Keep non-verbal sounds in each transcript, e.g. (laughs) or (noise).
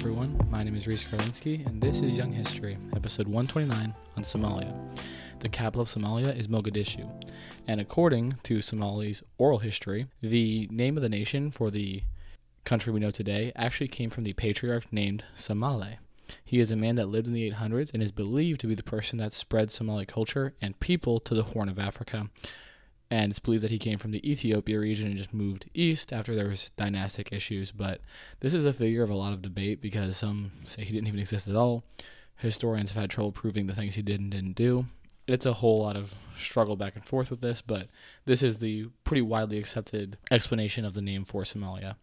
everyone. My name is Reese Karlinski, and this is Young History, episode 129 on Somalia. The capital of Somalia is Mogadishu, and according to Somali's oral history, the name of the nation for the country we know today actually came from the patriarch named Samale. He is a man that lived in the 800s and is believed to be the person that spread Somali culture and people to the Horn of Africa. And it's believed that he came from the Ethiopia region and just moved east after there was dynastic issues. But this is a figure of a lot of debate because some say he didn't even exist at all. Historians have had trouble proving the things he did and didn't do. It's a whole lot of struggle back and forth with this, but this is the pretty widely accepted explanation of the name for Somalia.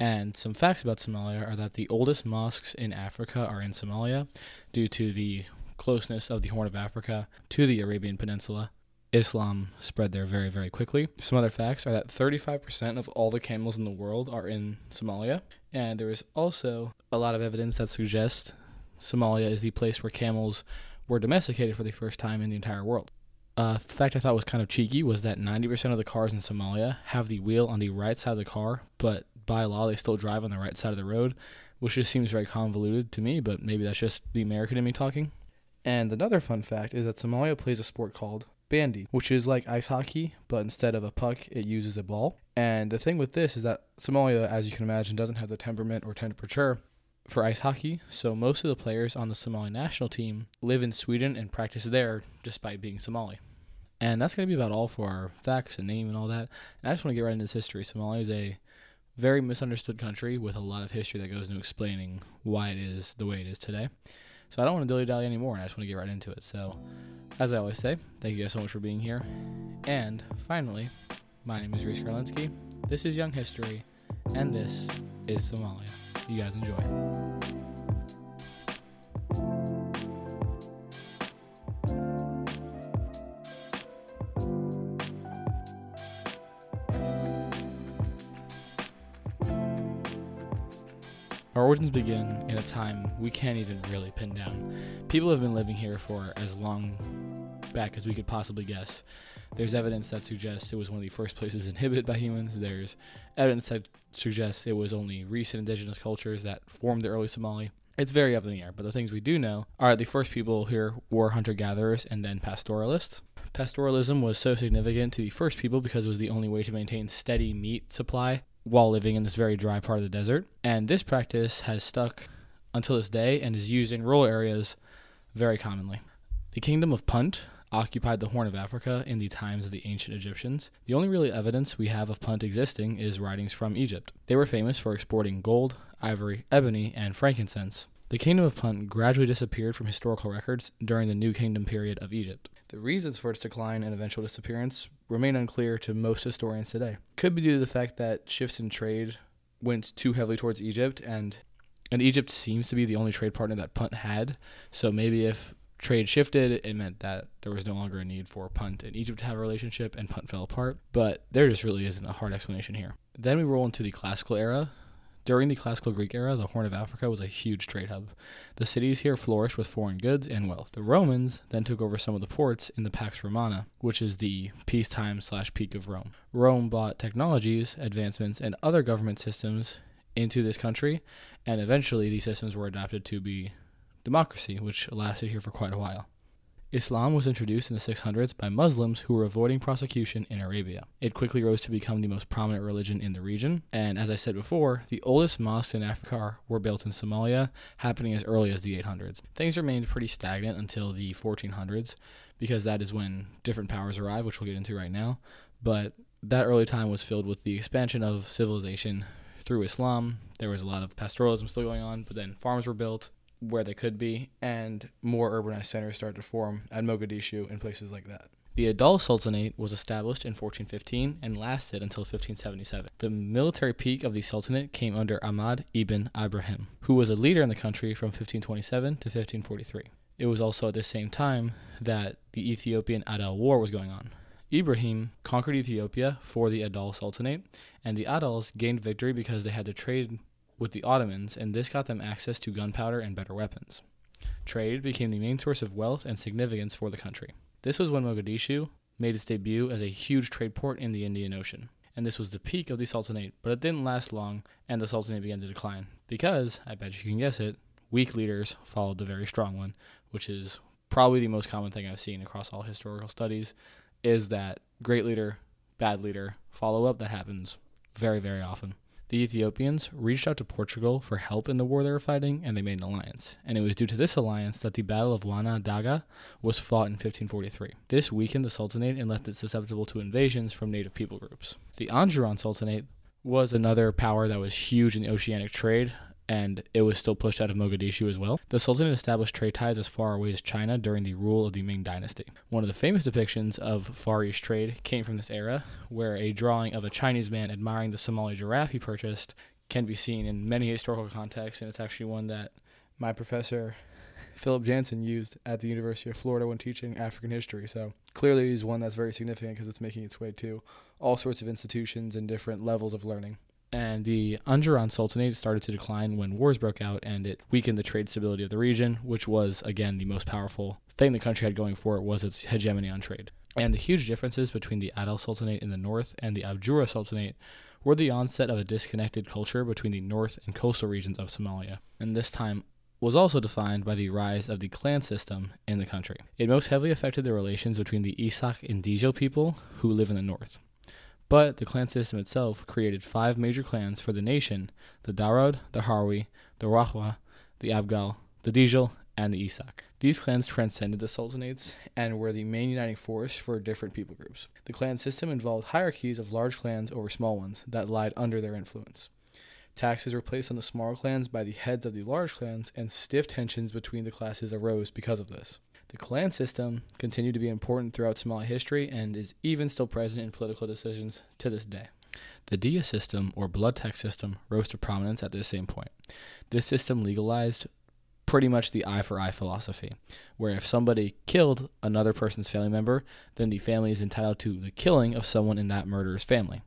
And some facts about Somalia are that the oldest mosques in Africa are in Somalia due to the closeness of the Horn of Africa to the Arabian Peninsula. Islam spread there very, very quickly. Some other facts are that 35% of all the camels in the world are in Somalia. And there is also a lot of evidence that suggests Somalia is the place where camels were domesticated for the first time in the entire world. A uh, fact I thought was kind of cheeky was that 90% of the cars in Somalia have the wheel on the right side of the car, but by law they still drive on the right side of the road, which just seems very convoluted to me, but maybe that's just the American in me talking. And another fun fact is that Somalia plays a sport called bandy, which is like ice hockey, but instead of a puck, it uses a ball. And the thing with this is that Somalia, as you can imagine, doesn't have the temperament or temperature for ice hockey, so most of the players on the Somali national team live in Sweden and practice there despite being Somali. And that's going to be about all for our facts and name and all that. And I just want to get right into this history. Somalia is a very misunderstood country with a lot of history that goes into explaining why it is the way it is today. So I don't want to dilly dally anymore, and I just want to get right into it. So, as I always say, thank you guys so much for being here. And finally, my name is Reese Karlinski. This is Young History, and this is Somalia. You guys enjoy. Origins begin in a time we can't even really pin down. People have been living here for as long back as we could possibly guess. There's evidence that suggests it was one of the first places (laughs) inhabited by humans. There's evidence that suggests it was only recent indigenous cultures that formed the early Somali. It's very up in the air, but the things we do know are the first people here were hunter gatherers and then pastoralists. Pastoralism was so significant to the first people because it was the only way to maintain steady meat supply while living in this very dry part of the desert. And this practice has stuck until this day and is used in rural areas very commonly. The kingdom of Punt occupied the Horn of Africa in the times of the ancient Egyptians. The only real evidence we have of Punt existing is writings from Egypt. They were famous for exporting gold, ivory, ebony, and frankincense. The kingdom of Punt gradually disappeared from historical records during the New Kingdom period of Egypt. The reasons for its decline and eventual disappearance remain unclear to most historians today. Could be due to the fact that shifts in trade went too heavily towards Egypt and and Egypt seems to be the only trade partner that Punt had. So maybe if trade shifted, it meant that there was no longer a need for Punt and Egypt to have a relationship and Punt fell apart. But there just really isn't a hard explanation here. Then we roll into the classical era, during the classical Greek era, the Horn of Africa was a huge trade hub. The cities here flourished with foreign goods and wealth. The Romans then took over some of the ports in the Pax Romana, which is the peacetime slash peak of Rome. Rome bought technologies, advancements, and other government systems into this country, and eventually these systems were adapted to be democracy, which lasted here for quite a while. Islam was introduced in the 600s by Muslims who were avoiding prosecution in Arabia. It quickly rose to become the most prominent religion in the region, and as I said before, the oldest mosques in Africa were built in Somalia, happening as early as the 800s. Things remained pretty stagnant until the 1400s, because that is when different powers arrived, which we'll get into right now. But that early time was filled with the expansion of civilization through Islam. There was a lot of pastoralism still going on, but then farms were built, where they could be, and more urbanized centers started to form at Mogadishu and places like that. The Adal Sultanate was established in 1415 and lasted until 1577. The military peak of the Sultanate came under Ahmad ibn Ibrahim, who was a leader in the country from 1527 to 1543. It was also at the same time that the Ethiopian Adal War was going on. Ibrahim conquered Ethiopia for the Adal Sultanate, and the Adals gained victory because they had to trade with the Ottomans, and this got them access to gunpowder and better weapons. Trade became the main source of wealth and significance for the country. This was when Mogadishu made its debut as a huge trade port in the Indian Ocean. and this was the peak of the Sultanate, but it didn't last long, and the Sultanate began to decline because, I bet you can guess it, weak leaders followed the very strong one, which is probably the most common thing I've seen across all historical studies, is that great leader, bad leader, follow up that happens very, very often. The Ethiopians reached out to Portugal for help in the war they were fighting, and they made an alliance. And it was due to this alliance that the Battle of Wayna Daga was fought in 1543. This weakened the Sultanate and left it susceptible to invasions from native people groups. The Anjuran Sultanate was another power that was huge in the oceanic trade, and it was still pushed out of Mogadishu as well. The Sultanate established trade ties as far away as China during the rule of the Ming Dynasty. One of the famous depictions of Far East trade came from this era, where a drawing of a Chinese man admiring the Somali giraffe he purchased can be seen in many historical contexts, and it's actually one that my professor Philip Jansen used at the University of Florida when teaching African history. So clearly, he's one that's very significant because it's making its way to all sorts of institutions and different levels of learning and the Anjuran Sultanate started to decline when wars broke out, and it weakened the trade stability of the region, which was again the most powerful thing the country had going for it was its hegemony on trade. And the huge differences between the Adal Sultanate in the north and the Anjuran Sultanate were the onset of a disconnected culture between the north and coastal regions of Somalia. And this time was also defined by the rise of the clan system in the country. It most heavily affected the relations between the Isak and Dijo people who live in the north. But the clan system itself created five major clans for the nation the Darod, the Harwi, the Rahwa, the Abgal, the Dijal, and the Isak. These clans transcended the sultanates and were the main uniting force for different people groups. The clan system involved hierarchies of large clans over small ones that lied under their influence. Taxes were placed on the smaller clans by the heads of the large clans, and stiff tensions between the classes arose because of this. The clan system continued to be important throughout Somali history and is even still present in political decisions to this day. The Dia system, or blood tax system, rose to prominence at this same point. This system legalized pretty much the eye for eye philosophy, where if somebody killed another person's family member, then the family is entitled to the killing of someone in that murderer's family.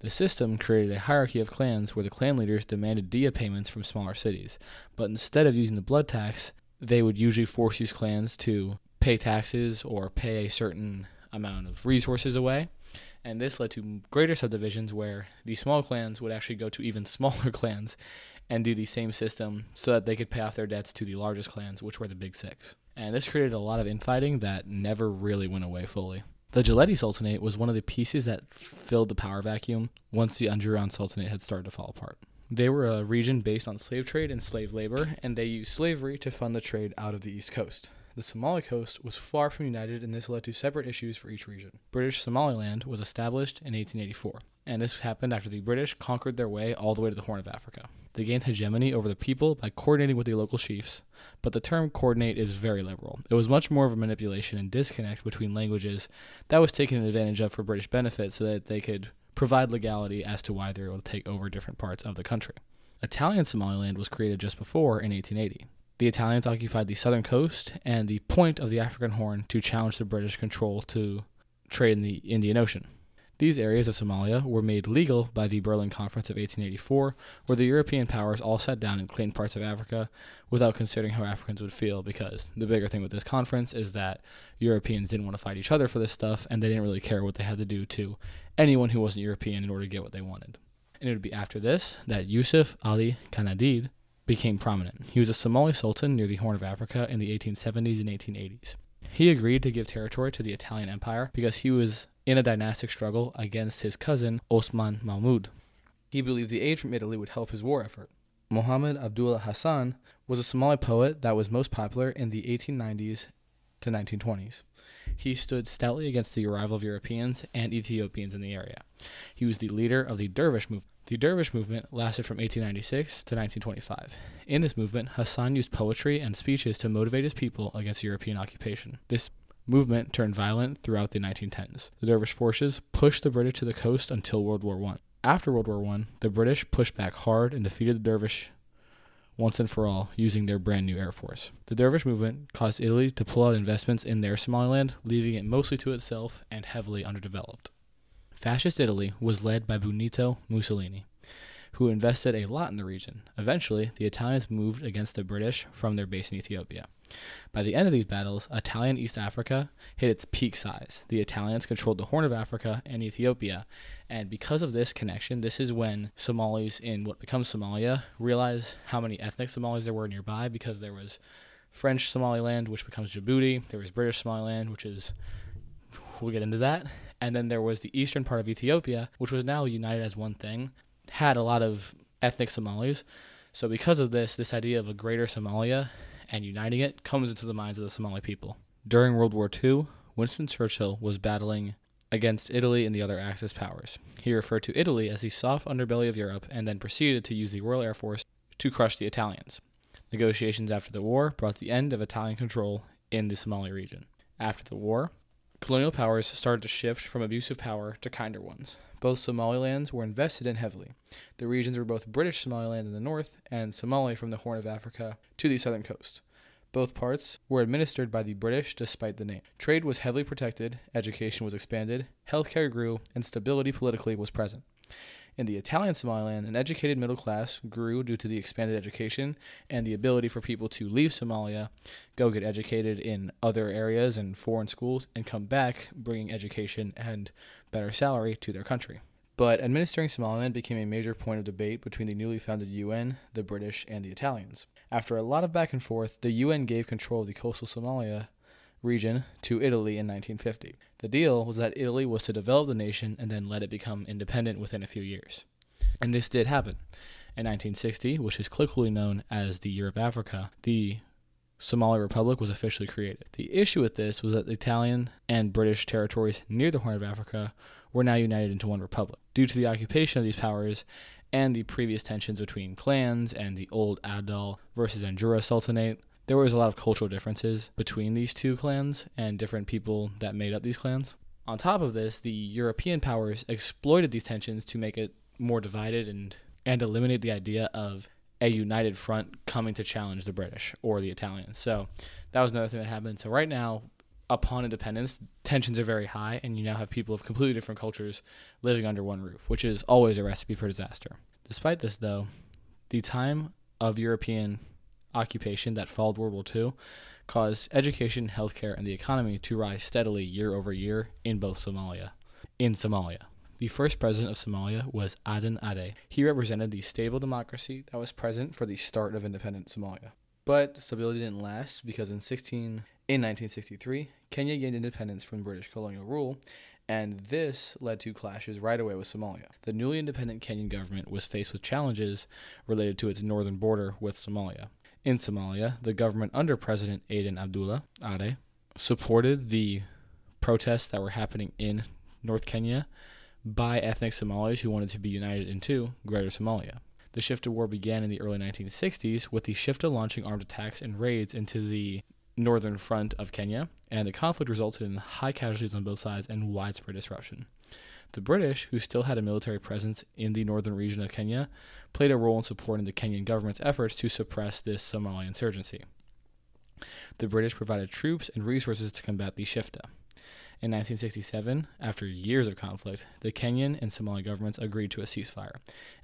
The system created a hierarchy of clans where the clan leaders demanded dia payments from smaller cities, but instead of using the blood tax, they would usually force these clans to pay taxes or pay a certain amount of resources away. And this led to greater subdivisions where the small clans would actually go to even (laughs) smaller clans and do the same system so that they could pay off their debts to the largest clans, which were the Big Six. And this created a lot of infighting that never really went away fully. The Geledi Sultanate was one of the pieces that filled the power vacuum once the Anjuran Sultanate had started to fall apart. They were a region based on slave trade and slave labor, and they used slavery to fund the trade out of the East Coast. The Somali coast was far from united, and this led to separate issues for each region. British Somaliland was established in 1884, and this happened after the British conquered their way all the way to the Horn of Africa. They gained hegemony over the people by coordinating with the local chiefs, but the term coordinate is very liberal. It was much more of a manipulation and disconnect between languages that was taken advantage of for British benefit so that they could provide legality as to why they were able to take over different parts of the country. Italian Somaliland was created just before in 1880. The Italians occupied the southern coast and the point of the African Horn to challenge the British control to trade in the Indian Ocean. These areas of Somalia were made legal by the Berlin Conference of 1884, where the European powers all sat down and claimed parts of Africa without considering how Africans would feel, because the bigger thing with this conference is that Europeans didn't want to fight each other for this stuff, and they didn't really care what they had to do to anyone who wasn't European in order to get what they wanted. And it would be after this that Yusuf Ali Kenadid became prominent. He was a Somali sultan near the Horn of Africa in the 1870s and 1880s. He agreed to give territory to the Italian Empire because he was in a dynastic struggle against his cousin Osman Mahmud. He believed the aid from Italy would help his war effort. Muhammad Abdullah Hassan was a Somali poet that was most popular in the 1890s to 1920s. He stood stoutly against the arrival of Europeans and Ethiopians in the area. He was the leader of the Dervish movement. The Dervish movement lasted from 1896 to 1925. In this movement, Hassan used poetry and speeches to motivate his people against European occupation. This movement turned violent throughout the 1910s. The Dervish forces pushed the British to the coast until World War I. After World War I, the British pushed back hard and defeated the Dervish once and for all using their brand new air force. The Dervish movement caused Italy to pull out investments in their Somaliland, leaving it mostly to itself and heavily underdeveloped. Fascist Italy was led by Benito Mussolini, who invested a lot in the region. Eventually, the Italians moved against the British from their base in Ethiopia. By the end of these battles, Italian East Africa hit its peak size. The Italians controlled the Horn of Africa and Ethiopia, and because of this connection, this is when Somalis in what becomes Somalia realize how many ethnic Somalis there were nearby because there was French Somaliland, which becomes Djibouti, there was British Somaliland, which is we'll get into that. And then there was the eastern part of Ethiopia, which was now united as one thing, had a lot of ethnic Somalis. So, because of this, this idea of a greater Somalia and uniting it comes into the minds of the Somali people. During World War II, Winston Churchill was battling against Italy and the other Axis powers. He referred to Italy as the soft underbelly of Europe and then proceeded to use the Royal Air Force to crush the Italians. Negotiations after the war brought the end of Italian control in the Somali region. After the war, colonial powers started to shift from abusive power to kinder ones. Both Somalilands were invested in heavily. The regions were both British Somaliland in the north and Somali from the Horn of Africa to the southern coast. Both parts were administered by the British despite the name. Trade was heavily protected, education was expanded, healthcare grew, and stability politically was present. In the Italian Somaliland, an educated middle class grew due to the expanded education and the ability for people to leave Somalia, go get educated in other areas and foreign schools, and come back bringing education and better salary to their country. But administering Somaliland became a major point of debate between the newly founded UN, the British, and the Italians. After a lot of back and forth, the UN gave control of the coastal Somalia region to Italy in 1950. The deal was that Italy was to develop the nation and then let it become independent within a few years. And this did happen. In 1960, which is colloquially known as the Year of Africa, the Somali Republic was officially created. The issue with this was that the Italian and British territories near the Horn of Africa were now united into one republic. Due to the occupation of these powers and the previous tensions between clans and the old Adal versus Anjura Sultanate, there was a lot of cultural differences between these two clans and different people that made up these clans. On top of this, the European powers exploited these tensions to make it more divided and and eliminate the idea of a united front coming to challenge the British or the Italians. So that was another thing that happened. So right now, upon independence, tensions are very high, and you now have people of completely different cultures living under one roof, which is always a recipe for disaster. Despite this, though, the time of European occupation that followed World War II caused education, healthcare, and the economy to rise steadily year over year in both Somalia. In Somalia. The first president of Somalia was Aden Adde. He represented the stable democracy that was present for the start of independent Somalia. But stability didn't last because in 16 in 1963, Kenya gained independence from British colonial rule, and this led to clashes right away with Somalia. The newly independent Kenyan government was faced with challenges related to its northern border with Somalia. In Somalia, the government under President Aden Abdullah Adde supported the protests that were happening in North Kenya by ethnic Somalis who wanted to be united into Greater Somalia. The Shifta War began in the early 1960s with the Shifta launching armed attacks and raids into the northern front of Kenya, and the conflict resulted in high casualties on both sides and widespread disruption. The British, who still had a military presence in the northern region of Kenya, played a role in supporting the Kenyan government's efforts to suppress this Somali insurgency. The British provided troops and resources to combat the Shifta. In 1967, after years of conflict, the Kenyan and Somali governments agreed to a ceasefire,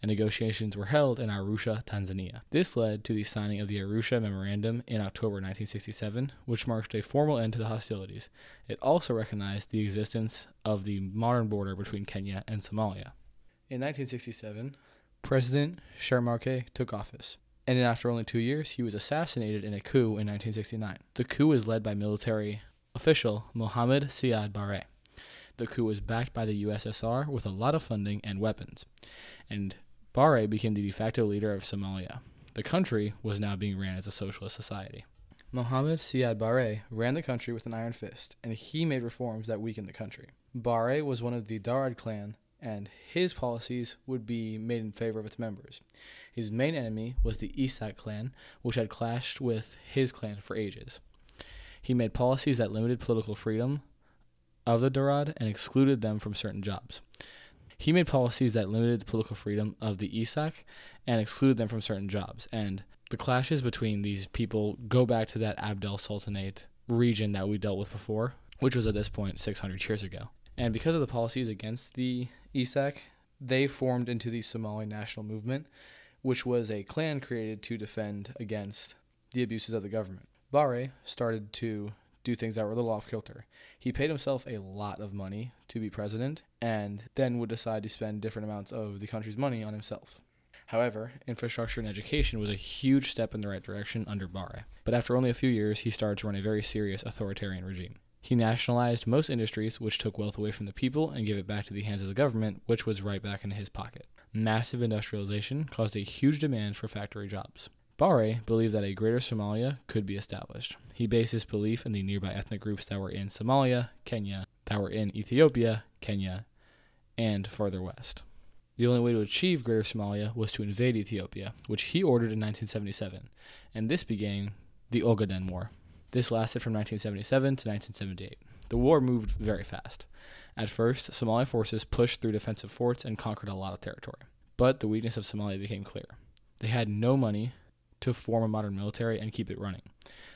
and negotiations were held in Arusha, Tanzania. This led to the signing of the Arusha Memorandum in October 1967, which marked a formal end to the hostilities. It also recognized the existence of the modern border between Kenya and Somalia. In 1967, President Sharmarke took office and after only two years, he was assassinated in a coup in 1969. The coup was led by military official Mohammed Siad Barre. The coup was backed by the USSR with a lot of funding and weapons, and Barre became the de facto leader of Somalia. The country was now being ran as a socialist society. Mohammed Siad Barre ran the country with an iron fist, and he made reforms that weakened the country. Barre was one of the Darod clan, and his policies would be made in favor of its members. His main enemy was the Isak clan, which had clashed with his clan for ages. He made policies that limited political freedom of the Darod and excluded them from certain jobs. He made policies that limited the political freedom of the Isak and excluded them from certain jobs. And the clashes between these people go back to that Adal Sultanate region that we dealt with before, which was at this point 600 years ago. And because of the policies against the Isak, they formed into the Somali National Movement, which was a clan created to defend against the abuses of the government. Barre started to do things that were a little off kilter. He paid himself a lot of money to be president and then would decide to spend different amounts of the country's money on himself. However, infrastructure and education was a huge step in the right direction under Barre. But after only a few years, he started to run a very serious authoritarian regime. He nationalized most industries, which took wealth away from the people and gave it back to the hands of the government, which was right back into his pocket. Massive industrialization caused a huge demand for factory jobs. Barre believed that a greater Somalia could be established. He based his belief in the nearby ethnic groups that were in Somalia, Kenya, that were in Ethiopia, Kenya, and further west. The only way to achieve Greater Somalia was to invade Ethiopia, which he ordered in 1977, and this began the Ogaden War. This lasted from 1977 to 1978. The war moved very fast. At first, Somali forces pushed through defensive forts and conquered a lot of territory. But the weakness of Somalia became clear. They had no money to form a modern military and keep it running.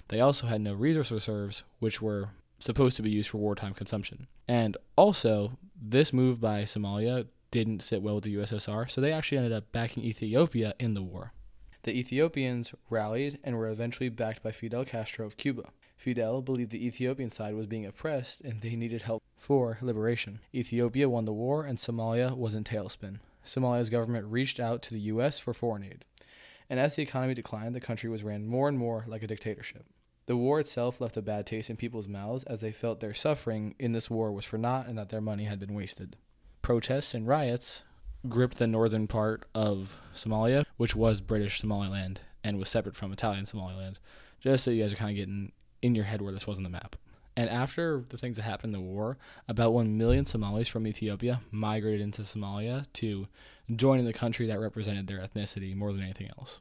They also had no resource reserves, which were supposed to be used for wartime consumption. And also, this move by Somalia didn't sit well with the USSR, so they actually ended up backing Ethiopia in the war. The Ethiopians rallied and were eventually backed by Fidel Castro of Cuba. Fidel believed the Ethiopian side was being oppressed and they needed help for liberation. Ethiopia won the war and Somalia was in tailspin. Somalia's government reached out to the U.S. for foreign aid. And as the economy declined, the country was ran more and more like a dictatorship. The war itself left a bad taste in people's mouths as they felt their suffering in this war was for naught and that their money had been wasted. Protests and riots gripped the northern part of Somalia, which was British Somaliland and was separate from Italian Somaliland, just so you guys are kind of getting in your head where this was on the map. And after the things that happened in the war, about 1 million Somalis from Ethiopia migrated into Somalia to join in the country that represented their ethnicity more than anything else.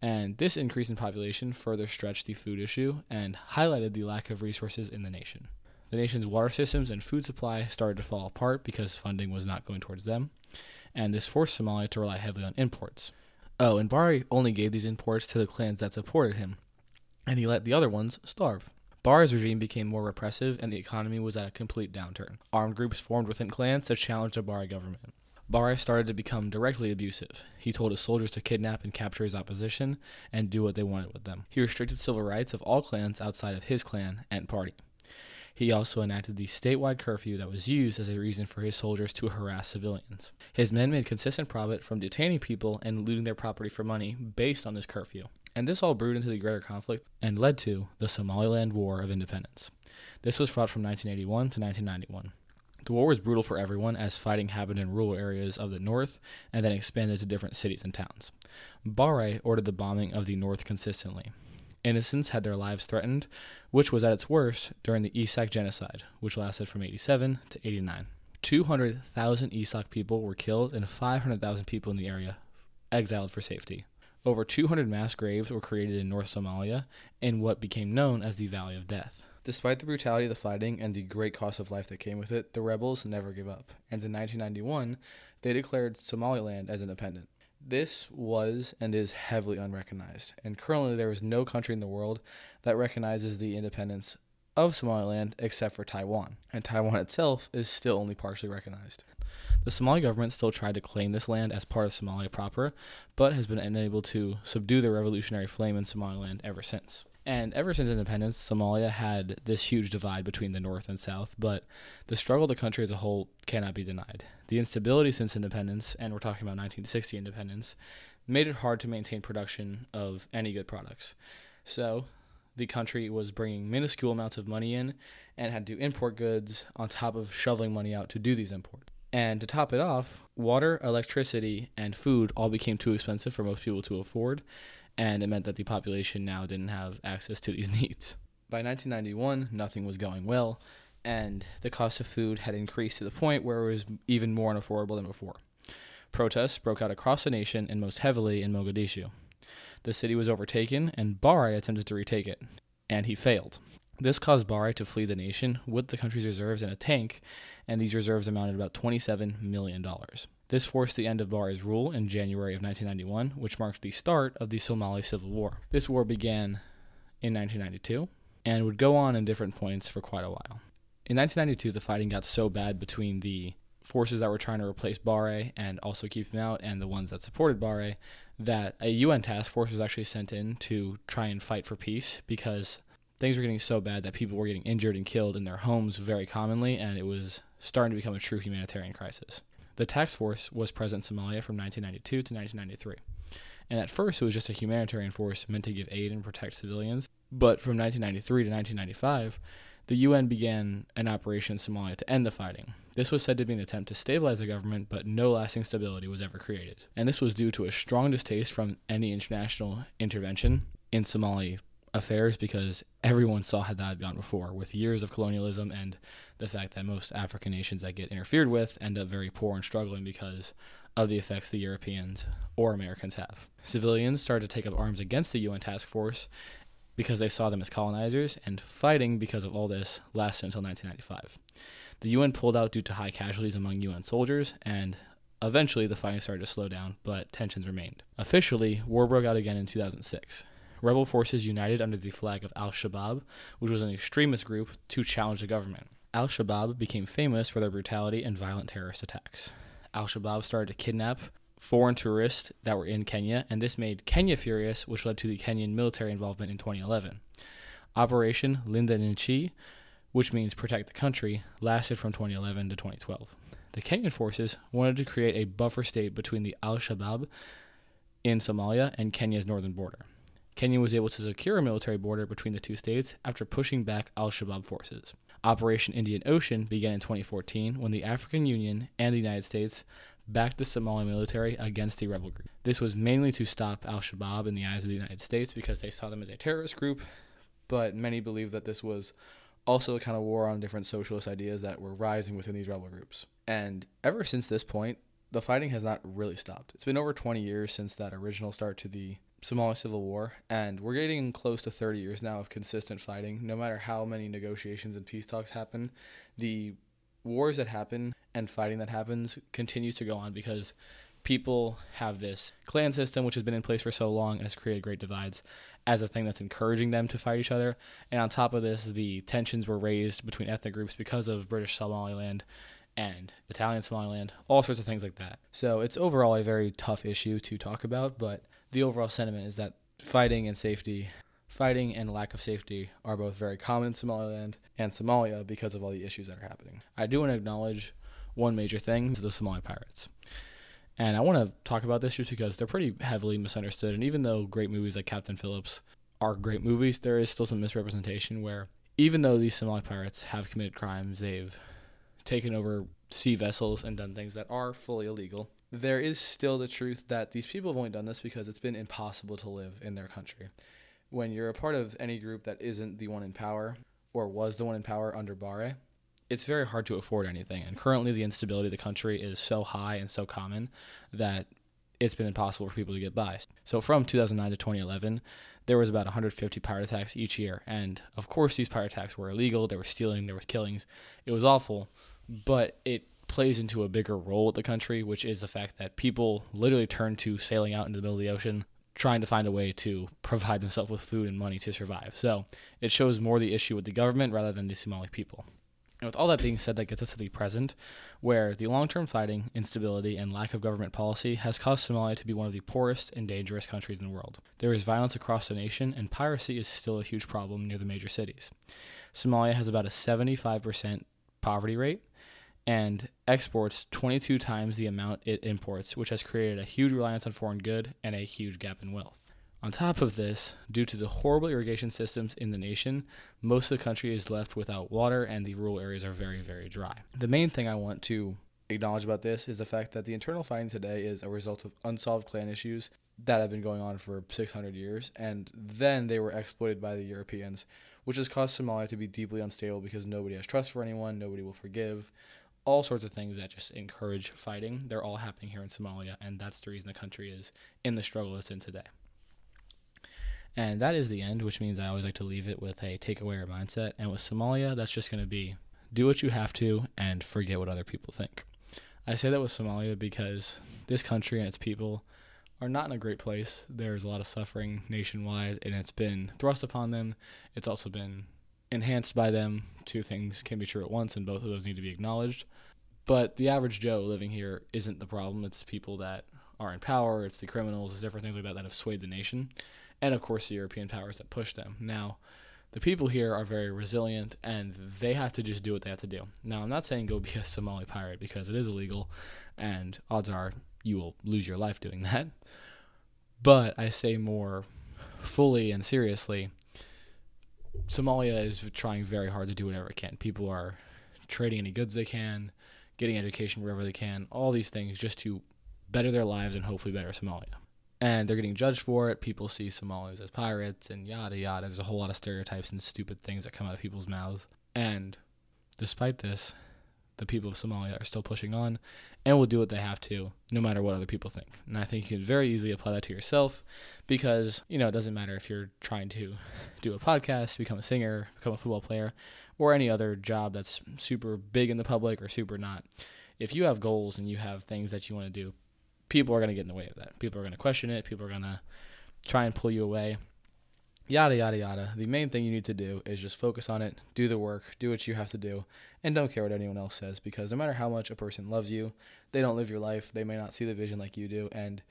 And this increase in population further stretched the food issue and highlighted the lack of resources in the nation. The nation's water systems and food supply started to fall apart because funding was not going towards them, and this forced Somalia to rely heavily on imports. Oh, and Barre only gave these imports to the clans that supported him, and he let the other ones starve. Barre's regime became more repressive, and the economy was at a complete downturn. Armed groups formed within clans to challenge the Barre government. Barre started to become directly abusive. He told his soldiers to kidnap and capture his opposition and do what they wanted with them. He restricted civil rights of all clans outside of his clan and party. He also enacted the statewide curfew that was used as a reason for his soldiers to harass civilians. His men made consistent profit from detaining people and looting their property for money based on this curfew. And this all brewed into the greater conflict and led to the Somaliland War of Independence. This was fought from 1981 to 1991. The war was brutal for everyone as fighting happened in rural areas of the north and then expanded to different cities and towns. Barre ordered the bombing of the north consistently. Innocents had their lives threatened, which was at its worst during the Isak genocide, which lasted from 87 to 89. 200,000 Isak people were killed and 500,000 people in the area exiled for safety. Over 200 mass graves were created in North Somalia in what became known as the Valley of Death. Despite the brutality of the fighting and the great cost of life that came with it, the rebels never gave up, and in 1991, they declared Somaliland as independent. This was and is heavily unrecognized, and currently there is no country in the world that recognizes the independence of Somaliland except for Taiwan, and Taiwan itself is still only partially recognized. The Somali government still tried to claim this land as part of Somalia proper, but has been unable to subdue the revolutionary flame in Somaliland ever since. And ever since independence, Somalia had this huge divide between the North and South, but the struggle of the country as a whole cannot be denied. The instability since independence, and we're talking about 1960 independence, made it hard to maintain production of any good products. So, the country was bringing minuscule amounts of money in and had to import goods on top of shoveling money out to do these imports. And to top it off, water, electricity, and food all became too expensive for most people to afford, and it meant that the population now didn't have access to these (laughs) needs. By 1991, nothing was going well, and the cost of food had increased to the point where it was even more unaffordable than before. Protests broke out across the nation and most heavily in Mogadishu. The city was overtaken, and Barre attempted to retake it, and he failed. This caused Barre to flee the nation with the country's reserves in a tank, and these reserves amounted about $27 million. This forced the end of Barre's rule in January of 1991, which marked the start of the Somali Civil War. This war began in 1992 and would go on in different points for quite a while. In 1992, the fighting got so bad between the forces that were trying to replace Barre and also keep him out and the ones that supported Barre that a UN task force was actually sent in to try and fight for peace because things were getting so bad that people were getting injured and killed in their homes very commonly, and it was starting to become a true humanitarian crisis. The task force was present in Somalia from 1992 to 1993. And at first, it was just a humanitarian force meant to give aid and protect civilians. But from 1993 to 1995, the UN began an operation in Somalia to end the fighting. This was said to be an attempt to stabilize the government, but no lasting stability was ever created. And this was due to a strong distaste from any international intervention in Somali affairs because everyone saw how that had gone before with years of colonialism and the fact that most African nations that get interfered with end up very poor and struggling because of the effects the Europeans or Americans have. Civilians started to take up arms against the UN task force because they saw them as colonizers, and fighting because of all this lasted until 1995. The UN pulled out due to high casualties among UN soldiers, and eventually the fighting started to slow down, but tensions remained. Officially, war broke out again in 2006. Rebel forces united under the flag of Al Shabaab, which was an extremist group, to challenge the government. Al Shabaab became famous for their brutality and violent terrorist attacks. Al Shabaab started to kidnap foreign tourists that were in Kenya, and this made Kenya furious, which led to the Kenyan military involvement in 2011. Operation Linda Nchi, which means protect the country, lasted from 2011 to 2012. The Kenyan forces wanted to create a buffer state between the Al Shabaab in Somalia and Kenya's northern border. Kenya was able to secure a military border between the two states after pushing back Al Shabaab forces. Operation Indian Ocean began in 2014 when the African Union and the United States backed the Somali military against the rebel group. This was mainly to stop al Shabaab in the eyes of the United States because they saw them as a terrorist group, but many believe that this was also a kind of war on different socialist ideas that were rising within these rebel groups. And ever since this point, the fighting has not really stopped. It's been over 20 years since that original start to the Somali Civil War, and we're getting close to 30 years now of consistent fighting. No matter how many negotiations and peace talks happen, the wars that happen and fighting that happens continues to go on because people have this clan system which has been in place for so long and has created great divides as a thing that's encouraging them to fight each other. And on top of this, the tensions were raised between ethnic groups because of British Somaliland and Italian Somaliland, all sorts of things like that. So it's overall a very tough issue to talk about, but the overall sentiment is that fighting and safety Fighting and lack of safety are both very common in Somaliland and Somalia because of all the issues that are happening. I do want to acknowledge one major thing the Somali pirates. And I want to talk about this just because they're pretty heavily misunderstood. And even though great movies like Captain Phillips are great movies, there is still some misrepresentation where even though these Somali pirates have committed crimes, they've taken over sea vessels and done things that are fully illegal, there is still the truth that these people have only done this because it's been impossible to live in their country when you're a part of any group that isn't the one in power or was the one in power under Barre, it's very hard to afford anything. And currently, the instability of the country is so high and so common that it's been impossible for people to get by. So, from 2009 to 2011, there was about 150 pirate attacks each year. And of course, these pirate attacks were illegal. There was stealing, there was killings. It was awful, but it plays into a bigger role with the country, which is the fact that people literally turn to sailing out into the middle of the ocean trying to find a way to provide themselves with food and money to survive. So it shows more the issue with the government rather than the Somali people. And with all that being said, that gets us to the present, where the long term fighting, instability, and lack of government policy has caused Somalia to be one of the poorest and dangerous countries in the world. There is violence across the nation, and piracy is still a huge problem near the major cities. Somalia has about a 75% poverty rate, and exports 22 times the amount it imports, which has created a huge reliance on foreign good and a huge gap in wealth. On top of this, due to the horrible irrigation systems in the nation, most of the country is left without water and the rural areas are very, very dry. The main thing I want to acknowledge about this is the fact that the internal fighting today is a result of unsolved clan issues that have been going on for 600 years, and then they were exploited by the Europeans, which has caused Somalia to be deeply unstable because nobody has trust for anyone, nobody will forgive, all sorts of things that just encourage fighting. They're all happening here in Somalia, and that's the reason the country is in the struggle it's in today. And that is the end, which means I always like to leave it with a takeaway or mindset. And with Somalia, that's just going to be do what you have to and forget what other people think. I say that with Somalia because this country and its people are not in a great place. There's a lot of suffering nationwide, and it's been thrust upon them. It's also been enhanced by them. Two things can be true at once, and both of those need to be acknowledged. But the average Joe living here isn't the problem. It's people that are in power, it's the criminals, it's different things like that that have swayed the nation, and of course the European powers that push them. Now, the people here are very resilient and they have to just do what they have to do. Now, I'm not saying go be a Somali pirate because it is illegal and odds are you will lose your life doing that. But I say more fully and seriously, Somalia is trying very hard to do whatever it can. People are trading any goods they can, getting education wherever they can, all these things just to better their lives and hopefully better Somalia and they're getting judged for it. People see Somalis as pirates and yada yada. There's a whole lot of stereotypes and stupid things that come out of people's mouths. And despite this, the people of Somalia are still pushing on and will do what they have to, no matter what other people think. And I think you can very easily apply that to yourself because, you know, it doesn't matter if you're trying to do a podcast, become a singer, become a football player, or any other job that's super big in the public or super not. If you have goals and you have things that you want to do, people are going to get in the way of that. People are going to question it. People are going to try and pull you away. Yada, yada, yada. The main thing you need to do is just focus on it, do the work, do what you have to do, and don't care what anyone else says because no matter how much a person loves you, they don't live your life. They may not see the vision like you do, and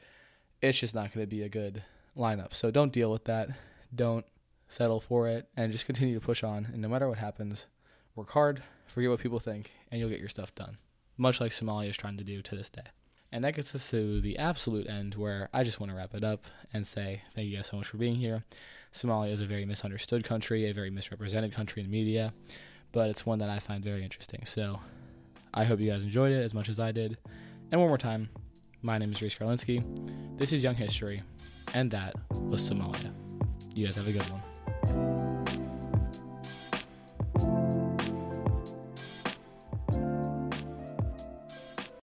it's just not going to be a good lineup. So don't deal with that. Don't settle for it, and just continue to push on. And no matter what happens, work hard, forget what people think, and you'll get your stuff done. Much like Somalia is trying to do to this day. And that gets us to the absolute end where I just want to wrap it up and say thank you guys so much for being here. Somalia is a very misunderstood country, a very misrepresented country in media, but it's one that I find very interesting. So I hope you guys enjoyed it as much as I did. And one more time, my name is Reese Karlinski. This is Young History, and that was Somalia. You guys have a good one.